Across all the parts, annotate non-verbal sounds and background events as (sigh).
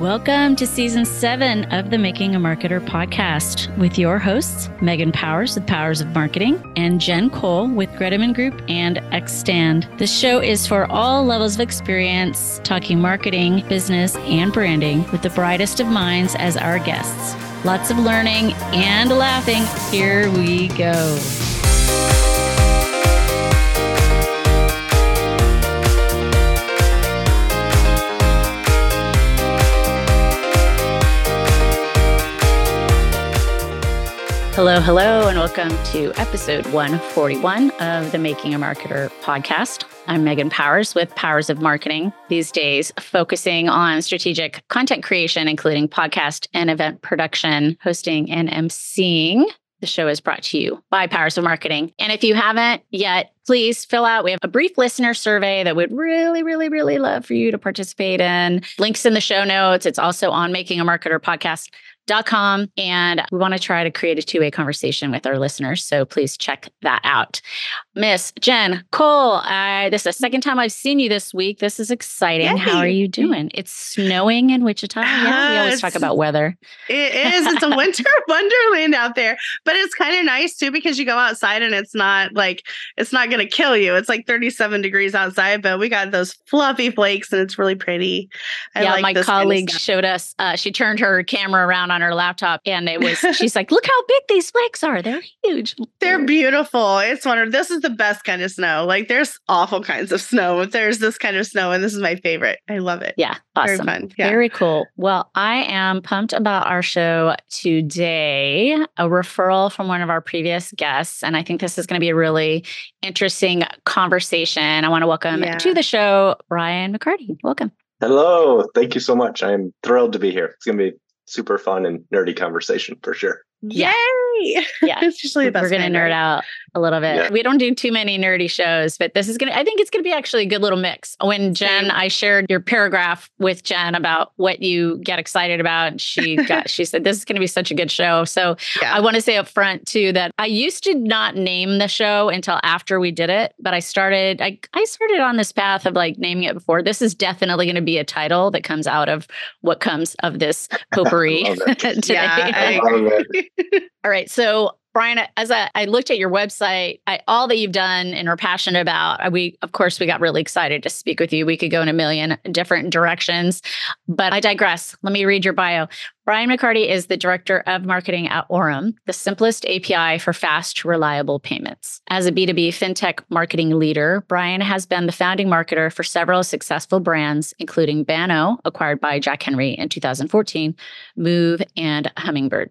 Welcome to season seven of the Making a Marketer podcast with your hosts, Megan Powers with Powers of Marketing and Jen Cole with Greteman Group and Xstand. This show is for all levels of experience, talking marketing, business, and branding with the brightest of minds as our guests. Lots of learning and laughing. Here we go. Hello, hello, and welcome to episode 141 of the Making a Marketer podcast. I'm Megan Powers with Powers of Marketing, these days focusing on strategic content creation, including podcast and event production, hosting, and emceeing. The show is brought to you by Powers of Marketing. And if you haven't yet, please fill out. We have a brief listener survey that would really, really, really love for you to participate in. Links in the show notes. It's also on Making a Marketer podcast com and we want to try to create a two-way conversation with our listeners so please check that out miss jen cole uh, this is the second time i've seen you this week. This is exciting. Yay. how are you doing? It's snowing in wichita. Yeah we always talk about weather. It (laughs) is. It's a winter (laughs) wonderland out there but it's kind of nice too because you go outside and it's not like it's not going to kill you. It's like 37 degrees outside but we got those fluffy flakes and it's really pretty. I yeah like my colleague kind of showed us uh, she turned her camera around on her laptop and it was (laughs) she's like look how big these flakes are. They're huge. They're beautiful. It's wonderful this is the best kind of snow like there's awful kinds of snow but there's this kind of snow and this is my favorite i love it yeah awesome very fun yeah. very cool well i am pumped about our show today a referral from one of our previous guests and i think this is going to be a really interesting conversation i want to welcome yeah. to the show brian mccarty welcome Hello. Thank you so much. I'm thrilled to be here. It's going to be super fun and nerdy conversation for sure. Yay! Yeah, (laughs) it's usually the best. We're gonna nerd out a little bit. Yeah. We don't do too many nerdy shows, but this is gonna. I think it's gonna be actually a good little mix. When Jen, I shared your paragraph with Jen about what you get excited about, and she (laughs) got. she said this is gonna be such a good show. So yeah. I want to say up front too that I used to not name the show until after we did it, but I started. I I started on this path of like naming it before. This is definitely going to be a title that comes out of what comes of this (laughs) potpourri today. Yeah, (laughs) All right. So, Brian, as I, I looked at your website, I, all that you've done and are passionate about, we, of course, we got really excited to speak with you. We could go in a million different directions, but I digress. Let me read your bio. Brian McCarty is the director of marketing at Orum, the simplest API for fast, reliable payments. As a B2B fintech marketing leader, Brian has been the founding marketer for several successful brands, including Banno, acquired by Jack Henry in 2014, Moov, and Hummingbird.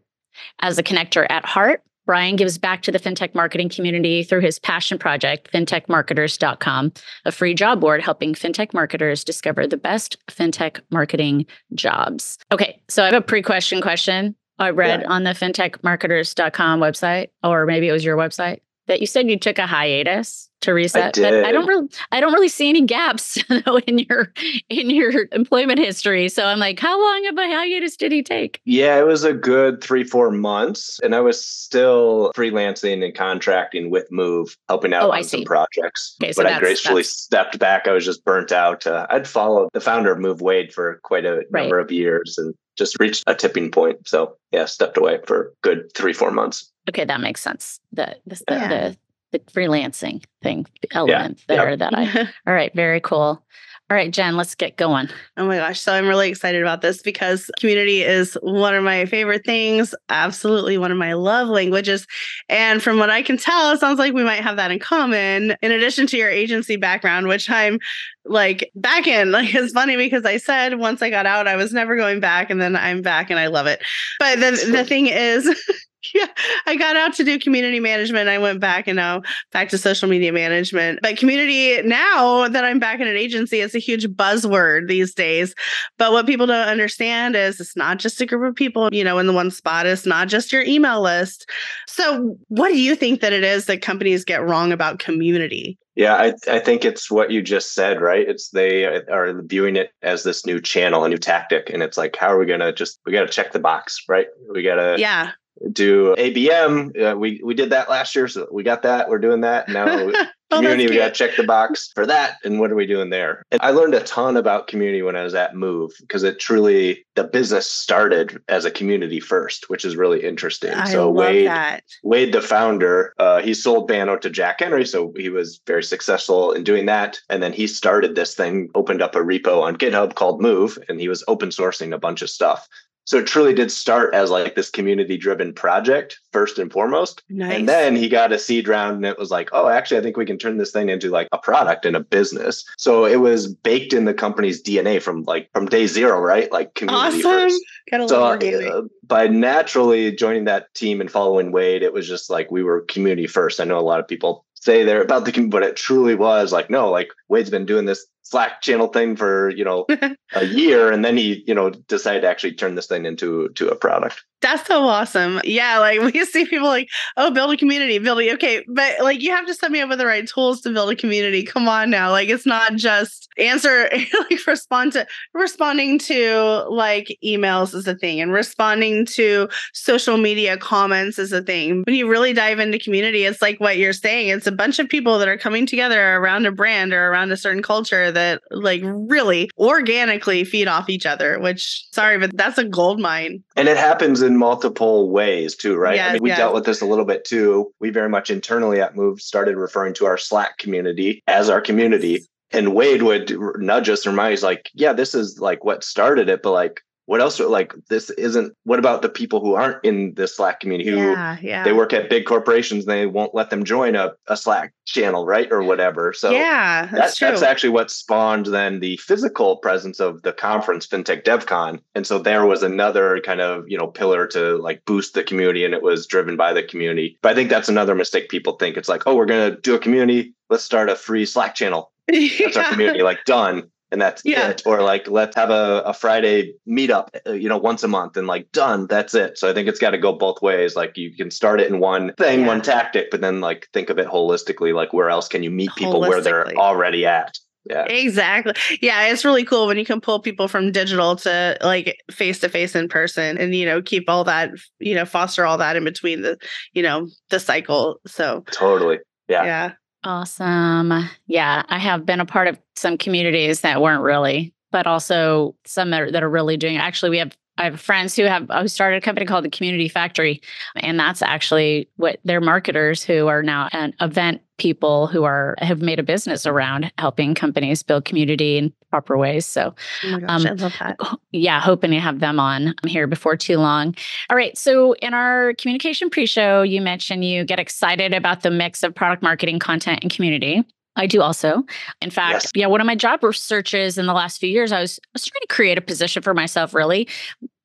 As a connector at heart, Brian gives back to the fintech marketing community through his passion project, fintechmarketers.com, a free job board helping fintech marketers discover the best fintech marketing jobs. Okay, so I have a pre question question I read yeah. on the fintechmarketers.com website, or maybe it was your website that you said you took a hiatus to reset. I but I don't really I don't really see any gaps (laughs) in your in your employment history. So I'm like, how long of a hiatus did he take? Yeah, it was a good three, four months. And I was still freelancing and contracting with Moov, helping out oh, on some projects. Okay, so but I gracefully stepped back. I was just burnt out. Uh, I'd followed the founder of Moov Wade for quite a right. number of years and just reached a tipping point. So yeah, stepped away for good three, four months. Okay, that makes sense. The the, yeah. the, the freelancing thing element yeah. there yep. that I (laughs) all right, very cool. All right, Jen, let's get going. Oh my gosh. So I'm really excited about this because community is one of my favorite things, absolutely one of my love languages. And from what I can tell, it sounds like we might have that in common, in addition to your agency background, which I'm like back in. (laughs) Like it's funny because I said once I got out, I was never going back, and then I'm back and I love it. But the, the thing is, (laughs) (laughs) yeah, I got out to do community management. I went back and now back to social media management. But community, now that I'm back in an agency, it's a huge buzzword these days. But what people don't understand is it's not just a group of people, you know, in the one spot. It's not just your email list. So, what do you think that it is that companies get wrong about community? Yeah, I, I think it's what you just said, right? It's they are viewing it as this new channel, a new tactic. And it's like, how are we going to just, we got to check the box, right? We got to yeah do ABM. Uh, we we did that last year, so we got that. We're doing that now. (laughs) Oh, community, we got to check the box for that. And what are we doing there? And I learned a ton about community when I was at Moov because it truly the business started as a community first, which is really interesting. I so Wade, that. Wade, the founder, uh, he sold Banno to Jack Henry, so he was very successful in doing that. And then he started this thing, opened up a repo on GitHub called Moov, and he was open sourcing a bunch of stuff. So it truly did start as like this community driven project first and foremost. Nice. And then he got a seed round and it was like, oh, actually, I think we can turn this thing into like a product and a business. So it was baked in the company's DNA from like from day zero, right? Like community awesome. first. Gotta so uh, by naturally joining that team and following Wade, it was just like we were community first. I know a lot of people say they're about the community, but it truly was like no like wade's been doing this slack channel thing for you know (laughs) a year and then he you know decided to actually turn this thing into to a product that's so awesome. Yeah, like (laughs) we see people like, oh, build a community, building. Okay, but like you have to set me up with the right tools to build a community. Come on now, like it's not just answer, (laughs) like respond to responding to like emails is a thing, and responding to social media comments is a thing. When you really dive into community, it's like what you're saying. It's a bunch of people that are coming together around a brand or around a certain culture that like really organically feed off each other. Which sorry, but that's a gold mine. And it happens in multiple ways too, right? Yes, I mean, we yes. dealt with this a little bit too. We very much internally at Moov started referring to our Slack community as our community. And Wade would nudge us and remind us, like, yeah, this is like what started it, but like what else like this isn't what about the people who aren't in the slack community who yeah, yeah. they work at big corporations they won't let them join a, a slack channel right or whatever? So yeah that's, that, that's actually what spawned then the physical presence of the conference fintech devcon. And so there was another kind of you know pillar to like boost the community and it was driven by the community. But i think that's another mistake people think. It's like oh we're going to do a community let's start a free slack channel. (laughs) That's our community like done and that's yeah. it. Or like, let's have a, a Friday meetup, uh, you know, once a month and like done, that's it. So I think it's got to go both ways. Like you can start it in one thing, yeah. one tactic, but then like think of it holistically. Like where else can you meet people where they're already at? Yeah. Exactly. Yeah, it's really cool when you can pull people from digital to like face to face in person and you know keep all that, you know, foster all that in between the, you know, the cycle. So Totally. Yeah. Yeah. Awesome. Yeah, I have been a part of some communities that weren't really, but also some that are, that are really doing. Actually, we have I have friends who have who started a company called the Community Factory, and that's actually what they're marketers who are now an event people who are have made a business around helping companies build community in proper ways. So, oh gosh, um, I love that. Yeah, hoping to have them on here before too long. All right. So, in our communication pre-show, you mentioned you get excited about the mix of product marketing, content, and community. I do also. In fact, yes. yeah, one of my job searches in the last few years, I was, I was trying to create a position for myself really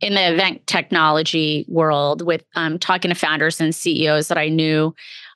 in the event technology world with um, talking to founders and CEOs that I knew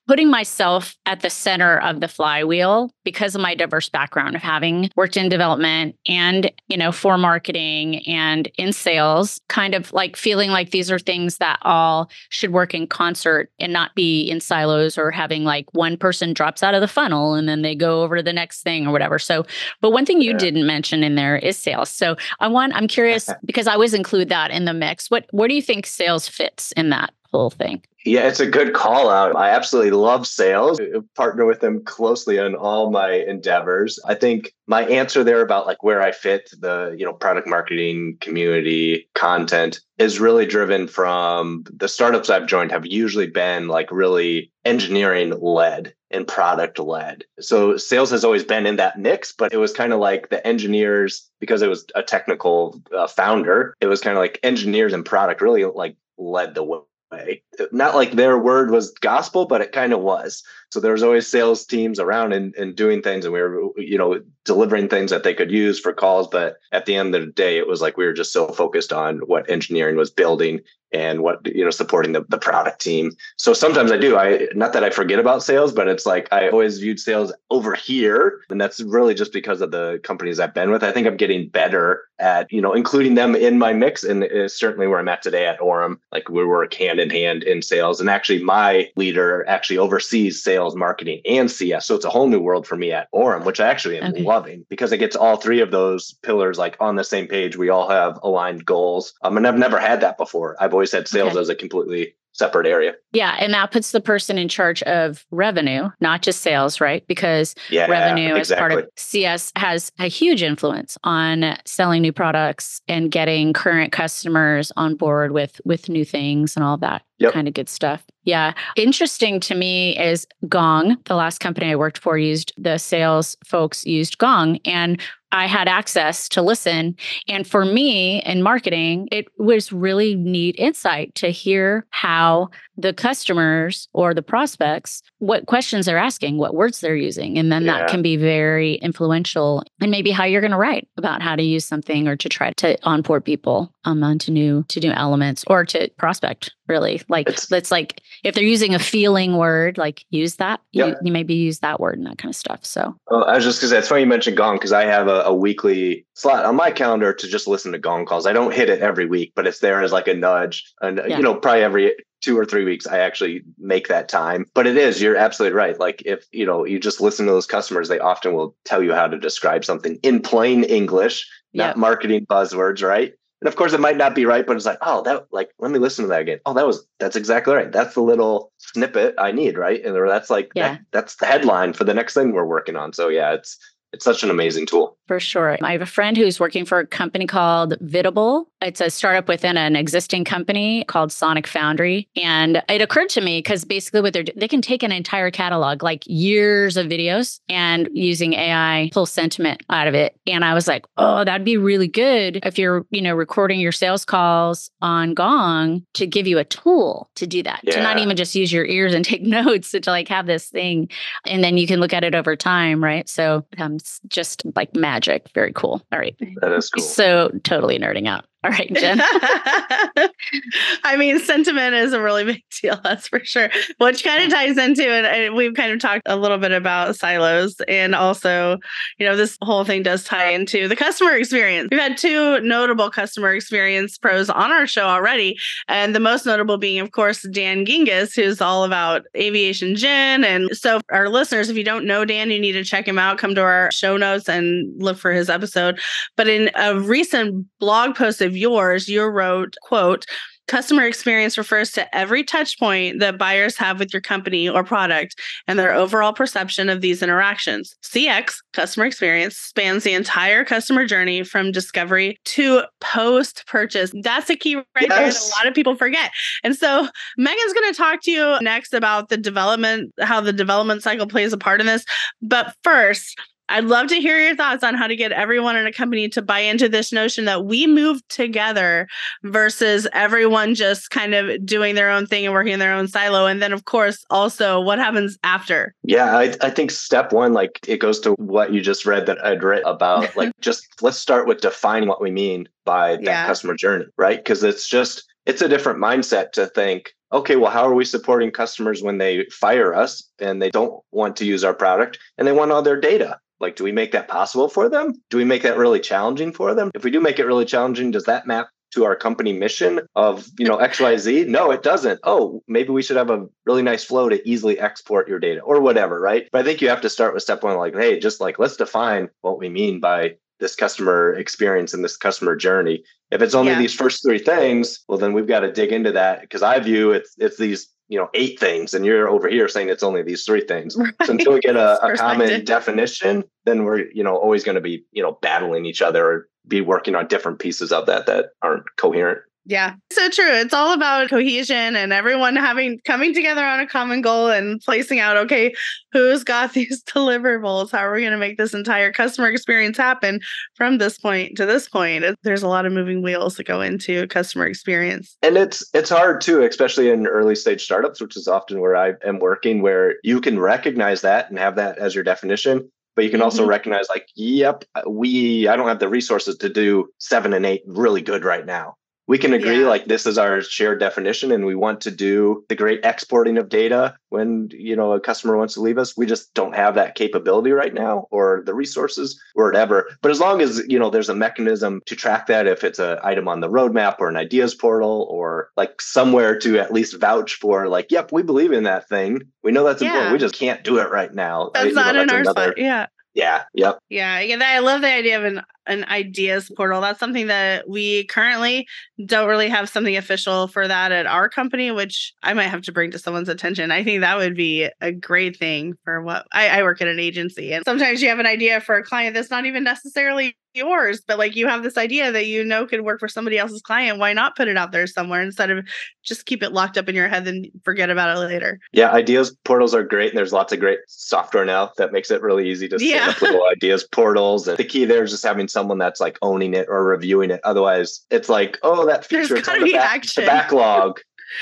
putting myself at the center of the flywheel because of my diverse background of having worked in development and you know for marketing and in sales kind of like feeling like these are things that all should work in concert and not be in silos or having like one person drops out of the funnel and then they go over to the next thing or whatever. So but one thing you yeah. didn't mention in there is sales. So i want i'm curious (laughs) because i always include that in the mix. What where do you think sales fits in that whole thing yeah, it's a good call out. I absolutely love sales. I partner with them closely on all my endeavors. I think my answer there about like where I fit the, you know, product marketing, community, content is really driven from the startups I've joined have usually been like really engineering led and product led. So sales has always been in that mix, but it was kind of like the engineers because it was a technical uh, founder, it was kind of like engineers and product really like led the way way. Not like their word was gospel, but it kind of was. So there was always sales teams around and, and doing things, and we were, you know, delivering things that they could use for calls. But at the end of the day, it was like we were just so focused on what engineering was building and what you know supporting the, the product team. So sometimes i do i not that i forget about sales but it's like i always viewed sales over here and that's really just because of the companies i've been with. I think i'm getting better at you know including them in my mix and it's certainly where i'm at today at Orum like we work hand in hand in sales and actually my leader actually oversees sales marketing and cs so it's a whole new world for me at Orum which i actually am okay. loving because it gets all three of those pillars like on the same page. We all have aligned goals. Um, and i've never had that before. I've always always had sales okay. as a completely separate area. Yeah. And that puts the person in charge of revenue, not just sales, right? Because yeah, revenue exactly. as part of CS has a huge influence on selling new products and getting current customers on board with with new things and all that yep. kind of good stuff. Yeah. Interesting to me is Gong. The last company I worked for used the sales folks used Gong. And I had access to listen. And for me in marketing, it was really neat insight to hear how the customers or the prospects, what questions they're asking, what words they're using. And then yeah. that can be very influential and maybe how you're going to write about how to use something or to try to onboard people um, onto new to new elements or to prospect really like it's, it's like if they're using a feeling word like use that yep. you, you, maybe use that word and that kind of stuff so well, i was just because that's funny you mentioned gong because i have a, a, weekly slot on my calendar to just listen to gong calls i don't hit it every week but it's there as like a nudge and yeah. you know probably every two or three weeks i actually make that time but it is you're absolutely right like if you know you just listen to those customers they often will tell you how to describe something in plain english not yep. marketing buzzwords right and of course, it might not be right, but it's like, oh, that like, let me listen to that again. Oh, that was that's exactly right. That's the little snippet I need, right? And that's like, yeah, that, that's the headline for the next thing we're working on. So yeah, it's it's such an amazing tool. For sure. I have a friend who's working for a company called Vidable. It's a startup within an existing company called Sonic Foundry. And it occurred to me because basically what they're they can take an entire catalog, like years of videos, and using AI pull sentiment out of it. And I was like, oh, that'd be really good if you're, you know, recording your sales calls on Gong to give you a tool to do that. Yeah. To not even just use your ears and take (laughs) notes, to like have this thing. And then you can look at it over time, right? So um, it's just like magic. Very cool. All right. That is cool. So totally nerding out. All right, Jen. (laughs) I mean, sentiment is a really big deal, that's for sure. Which kind of ties into it. And we've kind of talked a little bit about silos. And also, you know, this whole thing does tie into the customer experience. We've had two notable customer experience pros on our show already. And the most notable being, of course, Dan Gingiss, who's all about aviation gin. And so, our listeners, if you don't know Dan, you need to check him out. Come to our show notes and look for his episode. But in a recent blog post of yours, you wrote, quote, Customer experience refers to every touch point that buyers have with your company or product and their overall perception of these interactions. CX, customer experience, spans the entire customer journey from discovery to post purchase. That's a key right yes. there that a lot of people forget. And so Megan's going to talk to you next about the development, how the development cycle plays a part in this. But first, I'd love to hear your thoughts on how to get everyone in a company to buy into this notion that we move together versus everyone just kind of doing their own thing and working in their own silo. And then, of course, also what happens after. Yeah, I, I think step one, like it goes to what you just read that I'd read about, (laughs) like just let's start with defining what we mean by that yeah. customer journey, right? Because it's just, it's a different mindset to think, okay, well, how are we supporting customers when they fire us and they don't want to use our product and they want all their data? Like, do we make that possible for them? Do we make that really challenging for them? If we do make it really challenging, does that map to our company mission of you know xyz no it doesn't oh maybe we should have a really nice flow to easily export your data or whatever right but i think you have to start with step one like hey just like let's define what we mean by this customer experience and this customer journey if it's only yeah. these first three things well then we've got to dig into that because i view it's it's these you know eight things and you're over here saying it's only these three things. Right. so until we get a, (laughs) a common definition then we're you know always going to be you know battling each other or be working on different pieces of that that aren't coherent yeah, so true. It's all about cohesion and everyone having coming together on a common goal and placing out, okay, who's got (laughs) these deliverables? How are we going to make this entire customer experience happen from this point to this point? There's a lot of moving wheels that go into customer experience. And it's it's hard too, especially in early stage startups, which is often where I am working, where you can recognize that and have that as your definition but you can also mm-hmm. recognize like yep we i don't have the resources to do seven and eight really good right now we can agree yeah. like this is our shared definition and we want to do the great exporting of data when you know a customer wants to leave us. We just don't have that capability right now or the resources or whatever. But as long as you know there's a mechanism to track that if it's an item on the roadmap or an ideas portal or like somewhere to at least vouch for like yep we believe in that thing. We know that's yeah. important. We just can't do it right now. Uh, that's not know, that's in our another, yeah Yeah. Yep. Yeah. Again, I love the idea of an an ideas portal. That's something that we currently don't really have something official for that at our company, which I might have to bring to someone's attention. I think that would be a great thing for what I, I work at an agency. And sometimes you have an idea for a client that's not even necessarily yours, but like you have this idea that you know could work for somebody else's client. Why not put it out there somewhere instead of just keep it locked up in your head and forget about it later? Yeah, ideas portals are great. And there's lots of great software now that makes it really easy to yeah. set up little ideas portals. And the key there is just having someone that's like owning it or reviewing it. Otherwise, it's like, oh, that feature is on the, back, the backlog.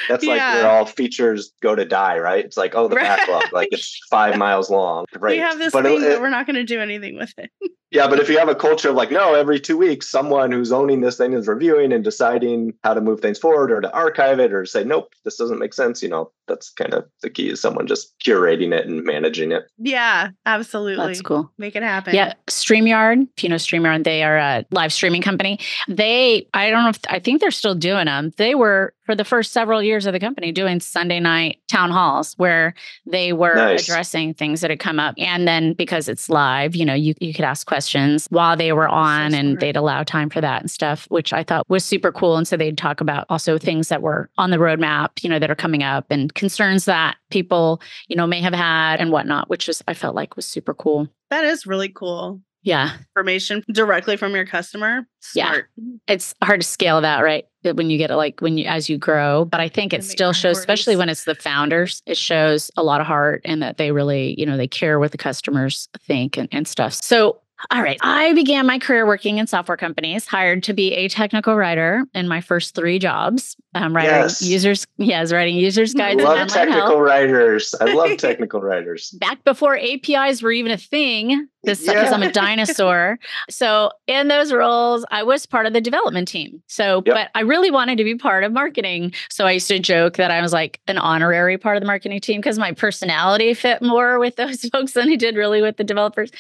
That's yeah. like where all features go to die, right? It's like, oh, the right. backlog, like it's five (laughs) miles long. Right. We have this but thing, it, but we're not going to do anything with it. (laughs) Yeah, but if you have a culture of like, no, every two weeks, someone who's owning this thing is reviewing and deciding how to move things forward or to archive it or say, nope, this doesn't make sense, you know, that's kind of the key is someone just curating it and managing it. Yeah, absolutely. That's cool. Make it happen. Yeah. StreamYard, if you know StreamYard, they are a live streaming company. They, I don't know if, I think they're still doing them. They were for the first several years of the company doing Sunday night town halls where they were nice. addressing things that had come up. And then because it's live, you know, you, you could ask questions while they were on so and they'd allow time for that and stuff, which I thought was super cool. And so they'd talk about also things that were on the roadmap, you know, that are coming up and concerns that people, you know, may have had and whatnot, which was, I felt like was super cool. That is really cool. Yeah. Information directly from your customer. Smart. Yeah. It's hard to scale that, right? When you get it, like when you, as you grow. But I think it still shows, especially when it's the founders, it shows a lot of heart and that they really, you know, they care what the customers think and, and stuff. So all right. I began my career working in software companies, hired to be a technical writer in my first three jobs. Um, writing yes. users, yes, writing users guides. I love technical health. writers. I love (laughs) technical writers. Back before APIs were even a thing, because (laughs) yeah. I'm a dinosaur. so in those roles, I was part of the development team. So, yep. but I really wanted to be part of marketing. So I used to joke that I was like an honorary part of the marketing team because my personality fit more with (laughs) those folks than it did really with the developers.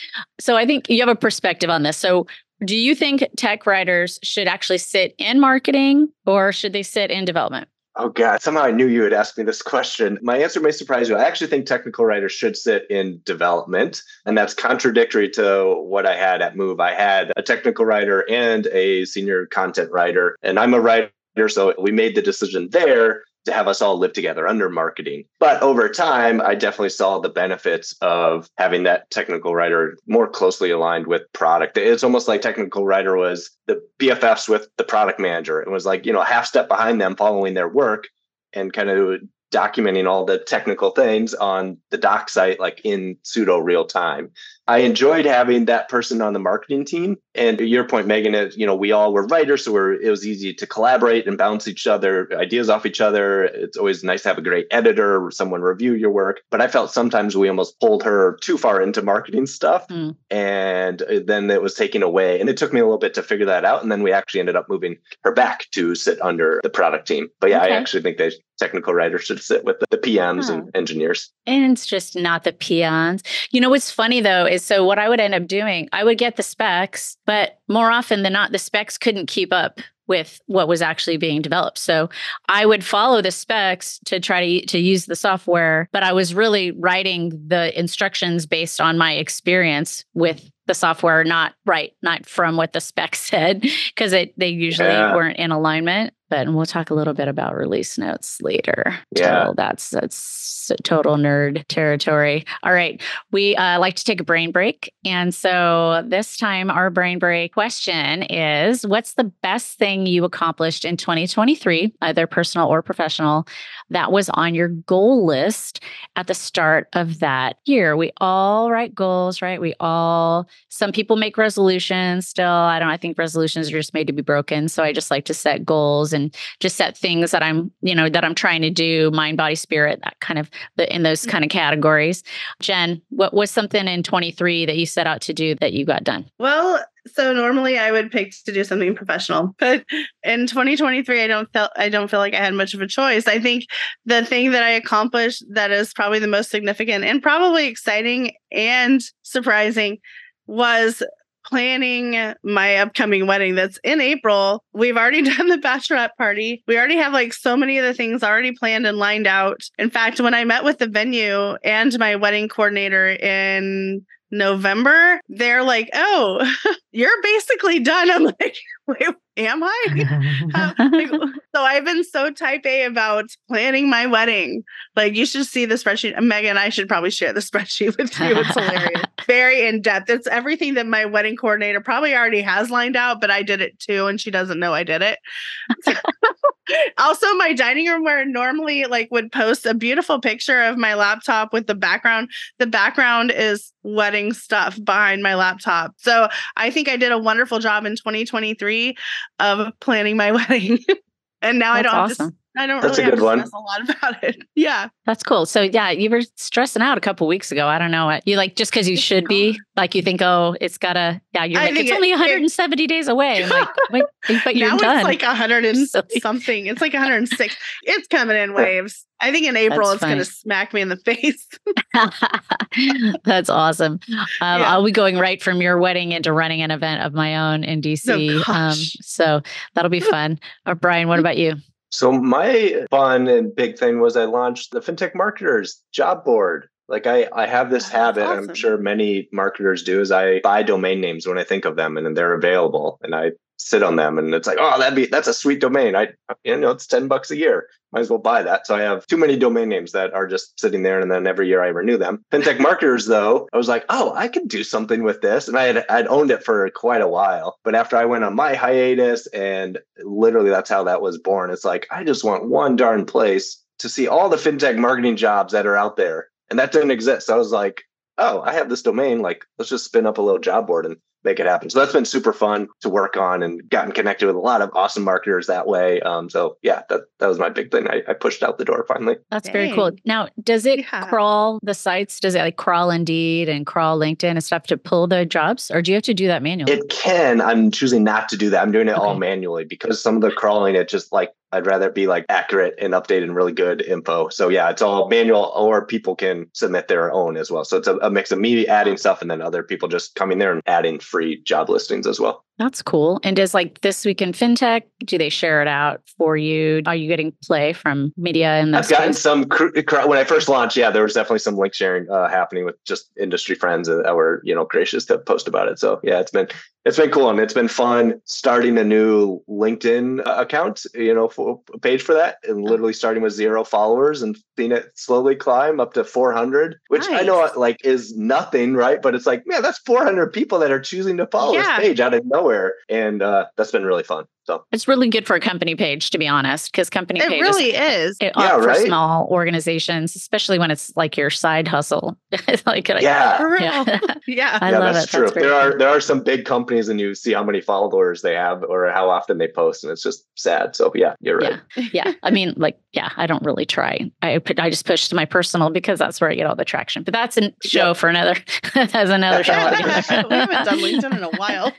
So I think you have a perspective on this. So do you think tech writers should actually sit in marketing or should they sit in development? Oh God, somehow I knew you would ask me this question. My answer may surprise you. I actually think technical writers should sit in development, and that's contradictory to what I had at Moov. I had a technical writer and a senior content writer, and I'm a writer, so we made the decision there to have us all live together under marketing. But over time, I definitely saw the benefits of having that technical writer more closely aligned with product. It's almost like technical writer was the BFFs with the product manager. It was like, you know, half step behind them following their work and kind of documenting all the technical things on the doc site like in pseudo real time I enjoyed having that person on the marketing team. And to your point, Megan, is you know we all were writers, so we're, it was easy to collaborate and bounce each other ideas off each other. It's always nice to have a great editor or someone review your work. But I felt sometimes we almost pulled her too far into marketing stuff, mm. and then it was taken away. And it took me a little bit to figure that out. And then we actually ended up moving her back to sit under the product team. But yeah, okay. I actually think they technical writers should sit with the PMs and engineers. And it's just not the peons. You know what's funny though so what I would end up doing, I would get the specs, but more often than not, the specs couldn't keep up with what was actually being developed. So I would follow the specs to try to to use the software, but I was really writing the instructions based on my experience with the software, not right, not from what the specs (laughs) said, because it they usually yeah. weren't in alignment but we'll talk a little bit about release notes later. Yeah, so that's that's total nerd territory. All right, we uh, like to take a brain break, and so this time our brain break question is: What's the best thing you accomplished in 2023, either personal or professional, that was on your goal list at the start of that year? We all write goals, right? We all. Some people make resolutions. Still, I don't. I think resolutions are just made to be broken. So I just like to set goals and and just set things that I'm, you know, that I'm trying to do, mind, body, spirit, that kind of the, in those mm. kind of categories. Jen, what was something in 23 that you set out to do that you got done? Well, so normally I would pick to do something professional, (laughs) but in 2023 I don't feel I don't feel like I had much of a choice. I think the thing that I accomplished that is probably the most significant and probably exciting and surprising was planning my upcoming wedding that's in April. We've already (laughs) done the bachelorette party. We already have like so many of the things already planned and lined out. In fact, when I met with the venue and my wedding coordinator in November, they're like, "Oh, (laughs) you're basically done." I'm like, (laughs) "Wait, am I?" (laughs) Um, so I've been so type A about planning my wedding. Like, you should see the spreadsheet. Megan, I should probably share the spreadsheet with you. It's hilarious, very in depth. It's everything that my wedding coordinator probably already has lined out, but I did it too, and she doesn't know I did it. Also, my dining room where normally like would post a beautiful picture of my laptop with the background. The background is wedding stuff behind my laptop. So I think I did a wonderful job in 2023 of planning my (laughs) wedding. and now That's I don't awesome. have to I don't That's really a good one. a lot (laughs) about it. Yeah. That's cool. So yeah, you were stressing out a couple weeks ago. I don't know what you like just because you should be like you think, oh, it's gotta yeah, you're I like it's it, only 170 it, days away. I'm (laughs) like, wait, but you're now done. It's like 100 and (laughs) something. It's like 106. it's coming in waves. I think in April That's it's funny. gonna smack me in the face. That's awesome. Um, yeah. I'll be going right from your wedding into running an event of my own in DC. Oh, um, so that'll be fun. Uh, Brian, what about you? So my fun and big thing was I launched the FinTech Marketers job board. Like I, I have this oh, habit, awesome. I'm sure many marketers do, is I buy domain names when I think of them and then they're available. And I sit on them and it's like oh that'd be that's a sweet domain. I you know it's 10 bucks a year. Might as well buy that. So i have too many domain names that are just sitting there and then every year i renew them. Fintech (laughs) marketers though i was like oh i could do something with this. And i had i'd owned it for quite a while. But after i went on my hiatus and literally that's how that was born. It's like i just want one darn place to see all the fintech marketing jobs that are out there. And that didn't exist. So i was like oh, I have this domain. Like, let's just spin up a little job board and make it happen. So that's been super fun to work on and gotten connected with a lot of awesome marketers that way. Um, so yeah, that, that was my big thing. I, I pushed out the door finally. That's Dang. very cool. Now, does it yeah. crawl the sites? Does it like crawl Indeed and crawl LinkedIn and stuff to pull the jobs, or do you have to do that manually? It can. I'm choosing not to do that. I'm doing it okay. all manually because some of the crawling, it just like I'd rather be like accurate and updated and really good info. So yeah, it's all manual or people can submit their own as well. So it's a, a mix of me adding stuff and then other people just coming there and adding free job listings as well. That's cool. And does like this week in fintech, do they share it out for you? Are you getting play from media in I've gotten some when I first launched. Yeah, there was definitely some link sharing uh, happening with just industry friends that were you know gracious to post about it. So yeah, it's been it's been cool and it's been fun starting a new LinkedIn uh, account, you know, for, page for that, and literally starting with zero followers and seeing it slowly climb up to 400, which nice. I know like is nothing, right? But it's like, man, that's 400 people that are choosing to follow yeah. this page out of nowhere nowhere. And uh, that's been really fun. So it's really good for a company page, to be honest, because company it page really is. It, yeah, for right? small organizations, especially when it's like your side hustle. (laughs) like, yeah, yeah, (laughs) yeah. I yeah, love that's it. True. That's there are there are some big companies, and you see how many followers they have or how often they post, and it's just sad. So yeah, you're right. Yeah, yeah. I mean, (laughs) like, yeah, I don't really try. I I just push to my personal because that's where I get all the traction. But that's a show yep. for another. that's another show. we haven't done LinkedIn in a while,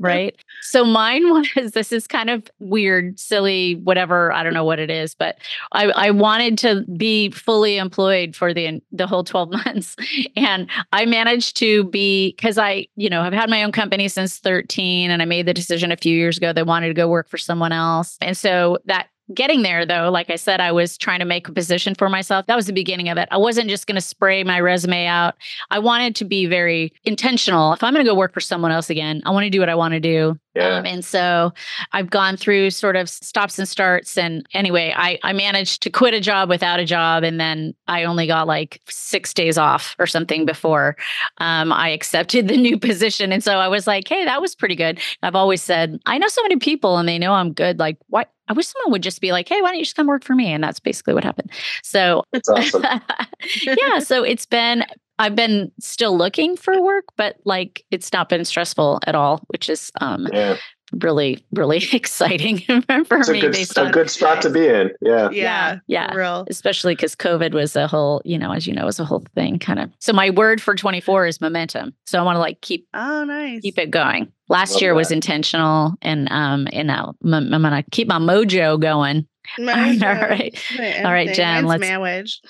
right? So mine was this is kind of weird silly, whatever. I don't know what it is, but I, I wanted to be fully employed for the the whole 12 (laughs) months. And I managed to be because I, you know, have had my own company since 13 and I made the decision a few years ago I wanted to go work for someone else. And so that Getting there, though, like I said, I was trying to make a position for myself. That was the beginning of it. I wasn't just going to spray my resume out. I wanted to be very intentional. If I'm going to go work for someone else again, I want to do what I want to do. Yeah. Um, and so I've gone through sort of stops and starts. And anyway, I, I managed to quit a job without a job. And then I only got like six days off or something before um, I accepted the new (laughs) position. And so I was like, hey, that was pretty good. I've always said, I know so many people and they know I'm good. Like, what? I wish someone would just be like, hey, why don't you just come work for me? And that's basically what happened. So, awesome. (laughs) yeah. So it's been, I've been still looking for work, but like it's not been stressful at all, which is um, yeah really really (laughs) exciting (laughs) for it's me a good, based a good spot to be in. Yeah. Yeah yeah real. especially because covid was a whole you know as you know was a whole thing kind of so my word for 24 is momentum. So i want to like keep oh nice. keep it going. Last Love year that. was intentional and um and now i'm gonna keep my mojo going (laughs) all right. All right, Jen. Let's manage.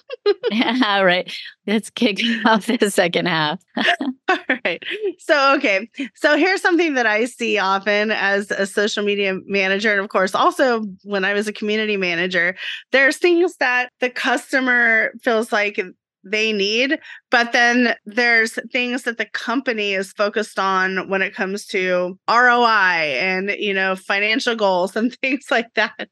all (laughs) right. Let's kick (laughs) off the second half. all right. So, okay. So, here's something that I see often as a social media manager. And of course, also when I was a community manager, there's things that the customer feels like they need. But then there's things that the company is focused on when it comes to ROI and, you know, financial goals and (laughs) things like that.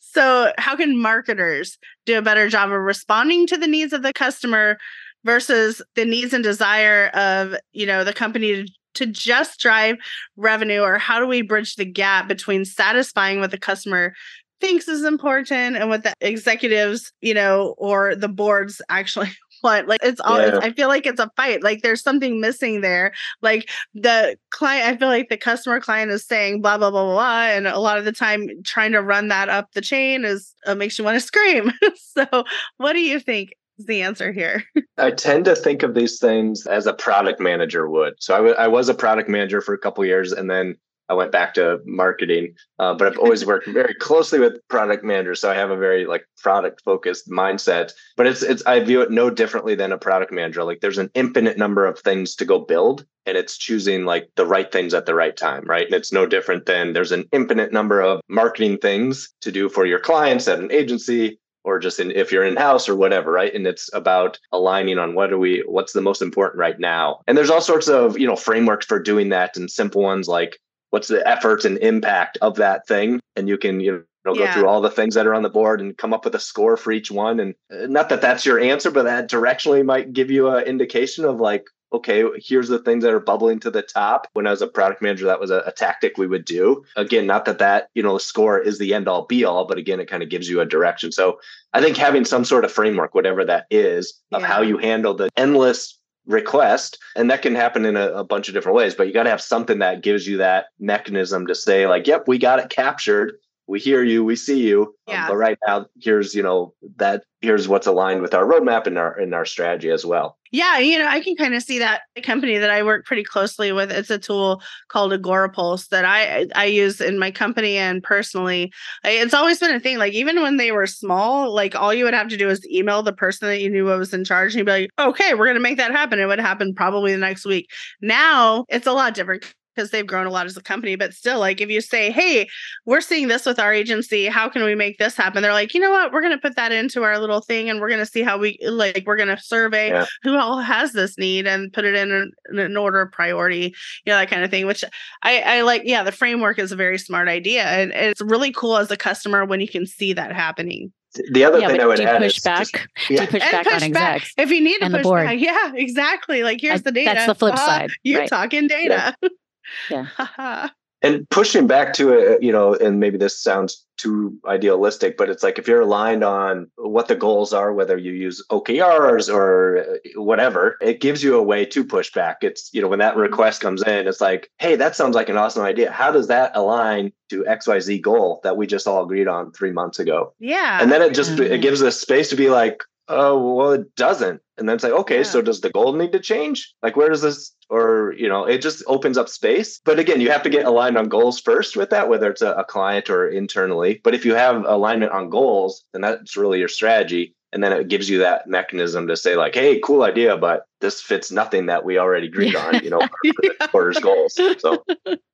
So, how can marketers do a better job of responding to the needs of the customer versus the needs and desire of, you know, the company to just drive revenue or how do we bridge the gap between satisfying what the customer thinks is important and what the executives, you know, or the boards actually (laughs) want. Like it's all yeah. I feel like it's a fight. Like there's something missing there. Like the client, I feel like the customer client is saying blah blah blah blah, blah and a lot of the time trying to run that up the chain is uh, makes you want to scream. (laughs) so what do you think? is the answer here. (laughs) I tend to think of these things as a product manager would. So I, w- I was a product manager for a couple years, and then I went back to marketing. Uh, but I've always worked very closely with product managers, so I have a very like product focused mindset. But it's it's I view it no differently than a product manager. Like there's an infinite number of things to go build, and it's choosing like the right things at the right time, right? And it's no different than there's an infinite number of marketing things to do for your clients at an agency or just in, if you're in house or whatever, right? And it's about aligning on what are we, what's the most important right now. And there's all sorts of, you know, frameworks for doing that and simple ones like what's the effort and impact of that thing. And you can, you know, yeah. go through all the things that are on the board and come up with a score for each one. And uh, not that that's your answer, but that directionally might give you an indication of like, okay, here's the things that are bubbling to the top. When I was a product manager, that was a, a, tactic we would do. Again, not that that, you know, the score is the end all be all, but again, it kind of gives you a direction. So I think having some sort of framework, whatever that is, of yeah. how you handle the endless request and that can happen in a, a bunch of different ways but you got to have something that gives you that mechanism to say like yep we got it captured we hear you, we see you. Um, yeah. Um, but right now, here's you know that here's what's aligned with our roadmap and our and our strategy as well. Yeah, you know, I can kind of see that the company that I work pretty closely with. It's a tool called Agorapulse that I I use in my company and personally. It's always been a thing. Like even when they were small, like all you would have to do is email the person that you knew was in charge, and you'd be like, "Okay, we're going to make that happen." It would happen probably the next week. Now it's a lot different because they've grown a lot as a company. But still, like if you say, hey, we're seeing this with our agency, how can we make this happen? They're like, you know what? We're going to put that into our little thing and we're going to see how we like, we're going to survey yeah. who all has this need and put it in an, an order of priority, you know, that kind of thing, which I, I like. Yeah, the framework is a very smart idea. And it's really cool as a customer when you can see that happening. The other yeah, thing I would add push is back. Just, yeah. push and back push on back. if you need to push back. Yeah, exactly. Like here's the data. That's the flip uh, side. You're right. talking data. Yeah. (laughs) Yeah. (laughs) and pushing back to it, you know, and maybe this sounds too idealistic, but it's like if you're aligned on what the goals are, whether you use OKRs or uh, whatever, it gives you a way to push back. It's, you know, when that mm-hmm. request comes in, it's like, hey, that sounds like an awesome idea. How does that align to XYZ goal that we just all agreed on three months ago? Yeah. And then it just, it gives us space to be like, oh, well, it doesn't. And then it's like, okay, yeah. so does the goal need to change? Like, where does this or you know it just opens up space but again you have to get aligned on goals first with that whether it's a, a, client or internally but if you have alignment on goals then that's really your strategy and then it gives you that mechanism to say like hey cool idea but this fits nothing that we already agreed yeah. on you know (laughs) yeah. (laughs) quarter's goals so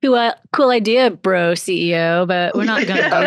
cool, uh, cool idea bro ceo but we're not going to do (laughs)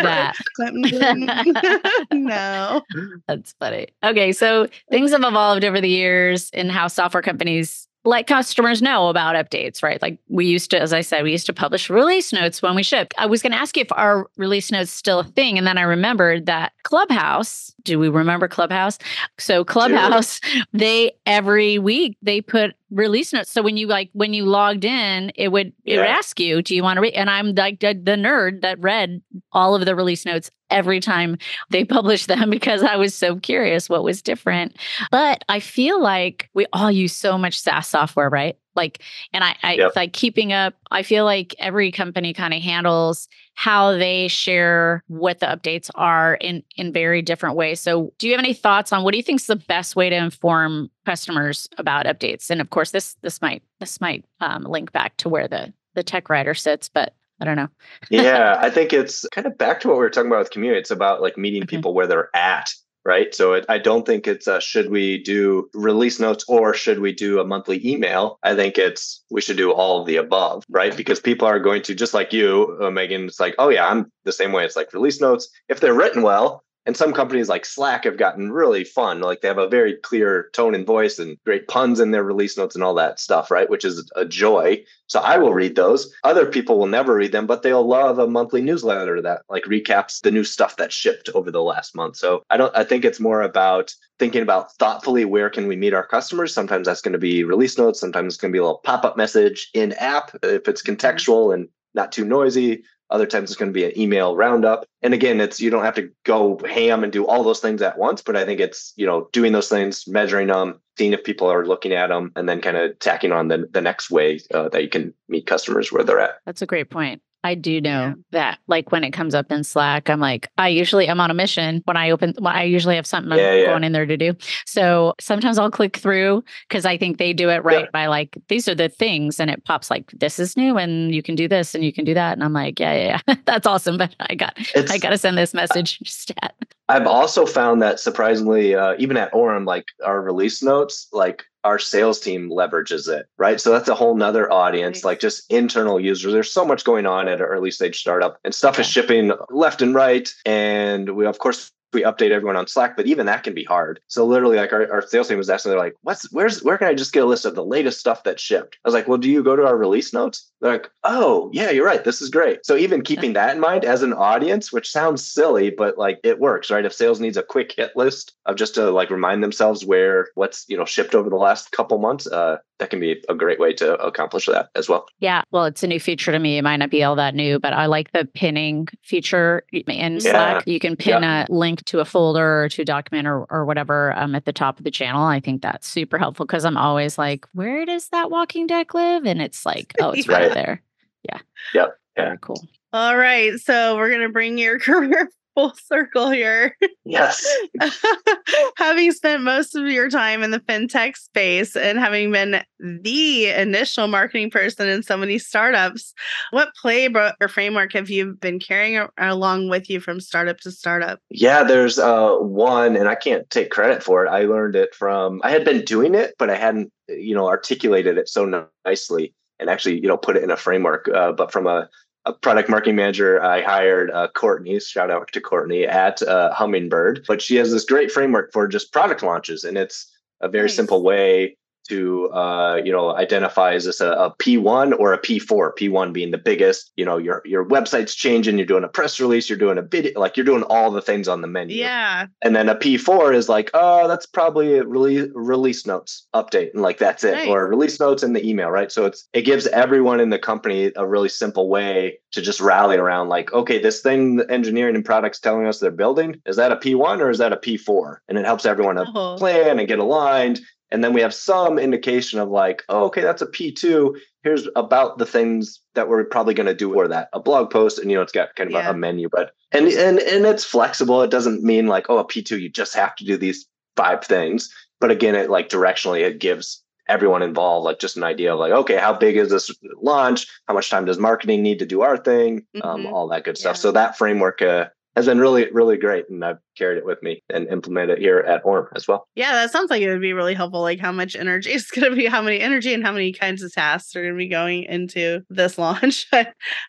that no that's funny okay so things have evolved over the years in how software companies let customers know about updates, right? Like we used to, as I said, we used to publish release notes when we shipped. I was going to ask you if our release notes still a thing. And then I remembered that Clubhouse, do we remember Clubhouse? So Clubhouse, (laughs) they every week they put release notes. So when you like when you logged in, it would it would ask you, "Do you want to read?" And I'm like the, the nerd that read all of the release notes every time they (laughs) published them because I was so curious what was different. But I feel like we all use so much SaaS software, right? Like, and I, I yep. like keeping up. I feel like every company kind of handles how they share what the updates are in in very different ways. So, do you have any thoughts on what do you think is the best way to inform customers about updates? And of course, this this might this might um, link back to where the the tech writer sits, but I don't know. yeah, I (laughs) think it's kind of back to what we were talking about with community. It's about like meeting mm-hmm. people where they're at right? So it, I don't think it's a, should we do release notes or should we do a monthly email? I think it's we should do all of the above, right? Because people are going to just like you, uh, Megan. It's like, oh yeah, I'm the same way. It's like release notes if they're written well. And some companies like Slack have gotten really fun. Like they have a very clear tone and voice and great puns in their release notes and all that stuff, right? Which is a joy. So I will read those. Other people will never read them, but they'll love a monthly newsletter that like recaps the new stuff that shipped over the last month. So I don't I think it's more about thinking about thoughtfully where can we meet our customers. Sometimes that's going to be release notes, sometimes it's going to be a little pop-up message in app if it's contextual and not too noisy. Other times it's going to be an email roundup. And again, it's you don't have to go ham and do all those things at once, but I think it's, you know, doing those things, measuring them, seeing if people are looking at them, and then kind of tacking on the, the next way uh, that you can meet customers where they're at. That's a great point. I do know yeah. that like when it comes up in Slack, I'm like, I usually I'm on a mission when I open well, I usually have something yeah, yeah. going in there to do. So sometimes I'll click through because I think they do it right by like these are the things and it pops like this is new and you can do this and you can do that. And I'm like, yeah, yeah, yeah. (laughs) that's awesome. But I got it's, I gotta send this message (laughs) stat. I've also found that surprisingly, uh, even at Orum, like our release notes, like our sales team leverages it, right? So that's a whole nother audience, like just internal users. There's so much going on at an early stage startup, and stuff is shipping left and right. And we, of course, we update everyone on Slack, but even that can be hard. So literally, like our, our sales team was asking, they're like, "What's where's where can I just get a list of the latest stuff that shipped?" I was like, "Well, do you go to our release notes?" They're like, "Oh, yeah, you're right. This is great." So even keeping that in mind as an audience, which sounds silly, but like it works, right? If sales needs a quick hit list of just to like remind themselves where what's you know shipped over the last couple months, uh, that can be a great way to accomplish that as well. Yeah. Well, it's a new feature to me. It might not be all that new, but I like the pinning feature in Slack. Yeah. You can pin a link to a folder or to a document or, or whatever um, at the top of the channel. I think that's super helpful because I'm always like, where does that walking deck live? And it's like, oh, it's (laughs) right there. Yeah. Yep. Yeah. Very cool. All right. So we're going to bring your (laughs) career full circle here. Yes. (laughs) having spent most of your time in the fintech space and having been the initial marketing person in so many startups, what playbook or framework have you been carrying along with you from startup to startup? Yeah, there's uh, one, and I can't take credit for it. I learned it from, I had been doing it, but I hadn't, you know, articulated it so nicely and actually, you know, put it in a framework. Uh, but from a a product marketing manager I hired, uh, Courtney, shout out to Courtney at uh, Hummingbird. But she has this great framework for just product launches. And it's a very nice. simple way to uh, you know identify is this a a P1 or a P4? P1 being the biggest. You know your your website's changing. You're doing a press release. You're doing a video. Like you're doing all the things on the menu. Yeah. And then a P4 is like oh that's probably a release release notes update and like that's it nice. or release notes in the email right. So it's it gives everyone in the company a really simple way to just rally around like okay this thing the engineering and products telling us they're building is that a P1 or is that a P4? And it helps everyone to oh. plan and get aligned and then we have some indication of like, oh, okay, that's a P2. Here's about the things that we're probably going to do for that. A blog post, and you know, it's got kind of yeah. a, a menu, but and and and it's flexible. It doesn't mean like, oh, a P2, you just have to do these five things. But again, it like directionally, it gives everyone involved like just an idea of like okay how big is this launch how much time does marketing need to do our thing um, mm-hmm. um, all that good stuff yeah. so that framework uh, has been really, really great. And I've carried it with me and implemented it here at Orum as well. Yeah, that sounds like it would be really helpful. Like how much energy (laughs) is going to be, how many energy and how many kinds of tasks are going to be going into this (laughs) launch.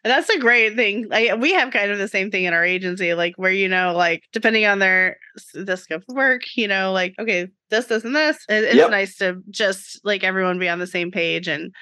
that's a great thing. Like we have kind of the same thing in our agency, like where, you know, like depending on their, the scope of work, you know, like, okay, this, this, and this. It's yep. nice to just like everyone be on the same page and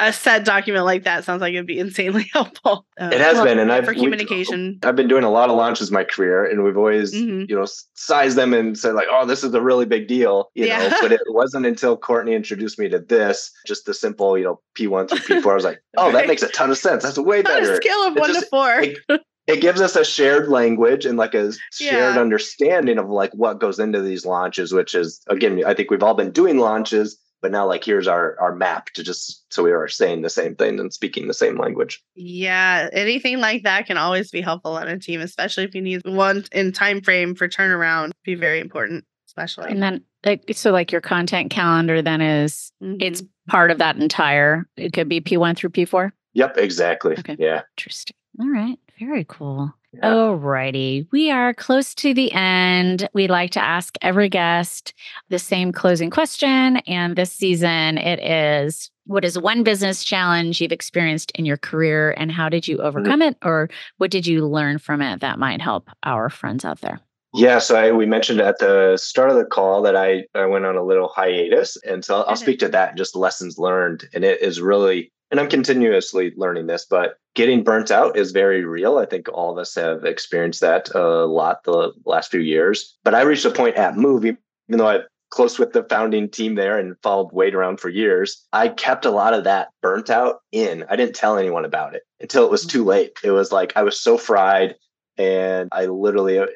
a set document like that sounds like it'd be insanely (laughs) helpful. Uh, it has been, and I've for communication. I've been doing a lot of launches in my career, and we've always, mm-hmm. you know, sized them and said like, "Oh, this is a really big deal," you yeah. know. But it wasn't until Courtney introduced me to this, just the simple, you know, P one through P four. I was like, (laughs) "Oh, that makes a ton of sense. That's way better." Scale of one just, to four. It, it gives us a shared language and like a (laughs) shared yeah. understanding of like what goes into these launches which is again i think we've all been doing launches but now like here's our our map to just so we are saying the same thing and speaking the same language. Yeah anything like that can always be helpful on a team especially if you need one in time frame for turnaround be very important especially. And then like so like your content calendar then is mm-hmm. it's part of that entire it could be p1 through p4 yep exactly. Okay. yeah. Interesting. All right. Very cool yeah. Alrighty. We are close to the end. We'd like to ask every guest the same closing question. And this season it is what is one business challenge you've experienced in your career and how did you mm-hmm. overcome mm-hmm. it? Or what did you learn from it that might help our friends out there? Yeah, so I, we mentioned at the start of the call that I, I went on a little hiatus. And so I'll, I'll speak to that, just lessons learned. And it is really, and I'm continuously learning this, but getting burnt out is very real. I think all of us have experienced that a lot the last few years. But I reached a point at Moov, even though I'm close with the founding team there and followed Wade around for years, I kept a lot of that burnt out in. I didn't tell anyone about it until it was too late. It was like I was so fried and I literally uh,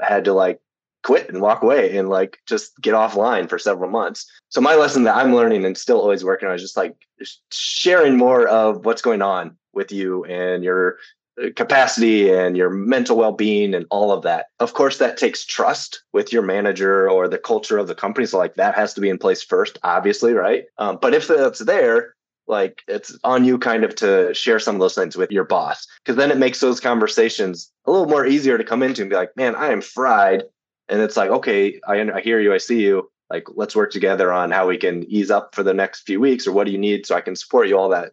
had to like quit and walk away and like just get offline for several months. So my lesson that I'm learning and still always working on is just like sharing more of what's going on with you and your uh, capacity and your mental well-being and all of that. Of course that takes trust with your manager or the culture of the company so like that has to be in place first obviously, right? Um, but if that's there, like it's on you kind of to share some of those things with your boss because then it makes those conversations a little more easier to come into and be like man i am fried and it's like okay I, I hear you i see you. Like let's work together on how we can ease up for the next few weeks or what do you need so i can support you all that.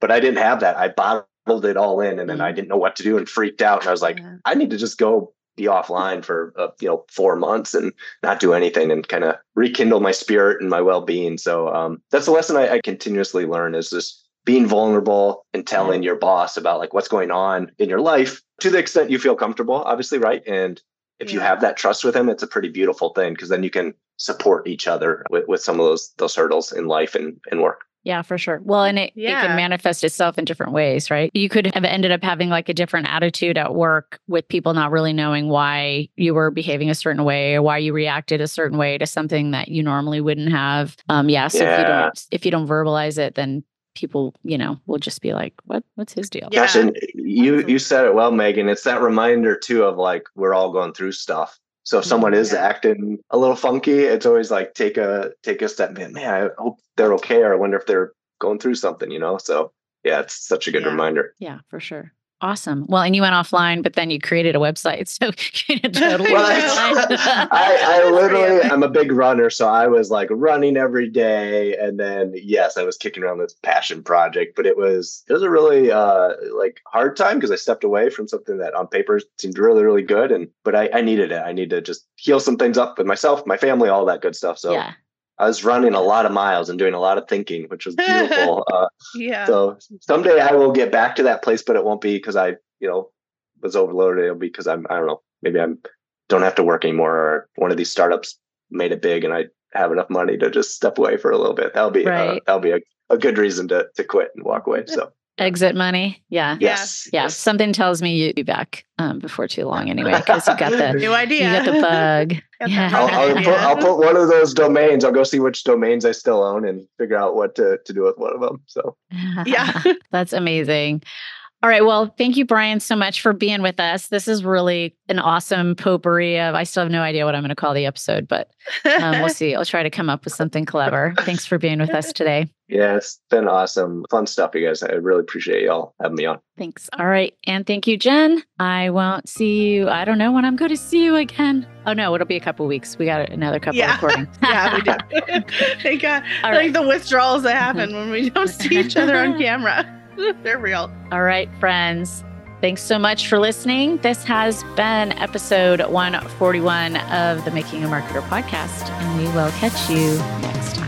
But i didn't have that. I bottled it all in and then i mm-hmm. didn't know what to do and freaked out and i was like yeah. i need to just go be offline for uh, you know four months and not do anything and kind of rekindle my spirit and my well-being. So um, that's the lesson I, I, continuously learn is just being vulnerable and telling your boss about like what's going on in your life to the extent you feel comfortable obviously right? And if yeah. you have that trust with him it's a pretty beautiful thing because then you can support each other with, with some of those those hurdles in life and, and work yeah, for sure. Well, and it, yeah. it can manifest itself in different ways, right? You could have ended up having like a different attitude at work with people not really knowing why you were behaving a certain way or why you reacted a certain way to something that you normally wouldn't have. Um, yeah. So yeah. if you don't if you don't verbalize it, then people, you know, will just be like, "What? What's his deal?" Yeah. Gosh, and you you said it well, Megan. It's that reminder too of like we're all going through stuff. So if mm-hmm. someone is yeah. acting a little funky, it's always like take a take a step. Man, man, I hope they're okay. Or I wonder if they're going through something, you know? So yeah, it's such a good yeah. reminder. Yeah, for sure. Awesome. Well, and you went offline, but then you created a website. (laughs) So (laughs) totally. well, I, (laughs) I literally, I'm a big runner. So I was like running every day. And then, yes, I was kicking around this passion project, but it was, it was a really uh, like hard time because I stepped away from something that on paper seemed really, really good. And, but I, I needed it. I need to just heal some things up with myself, my family, all that good stuff. So yeah. I was running a lot of miles and doing a lot of thinking, which was beautiful. (laughs) uh, yeah. So someday I will get back to that place, but it won't be because I, you know, was overloaded. It'll be because I'm, I don't know, maybe I'm don't have to work anymore, or one of these startups made it big, and I have enough money to just step away for a little bit. That'll be uh, right. uh, that'll be a, a good reason to to quit and walk away. (laughs) So exit money. Yeah. Yes. Yeah. Yes. Something tells me you'd be back um, before too long anyway, because you got the (laughs) new idea. You got the bug. (laughs) yeah. I'll, I'll, put, I'll, put, one of those domains. I'll go see which domains I still own and figure out what to, to do with one of them. So, (laughs) yeah, that's amazing. All right. Well, thank you, Brian, so much for being with us. This is really an awesome potpourri of, I still have no idea what I'm going to call the episode, but um, we'll (laughs) see. I'll try to come up with something clever. Thanks for being with us today. Yeah, it's been awesome. Fun stuff, you guys. I really appreciate y'all having me on. Thanks. All right. And thank you, Jen. I won't see you. I don't know when I'm going to see you again. Oh, no, it'll be a couple weeks. We got another couple yeah. recording. (laughs) yeah, we do. (laughs) Thank God. All like right. the withdrawals that happen when we don't see each other on camera. (laughs) They're real. All right, friends. Thanks so much for listening. This has been episode 141 of the Making a Marketer podcast, and we will catch you next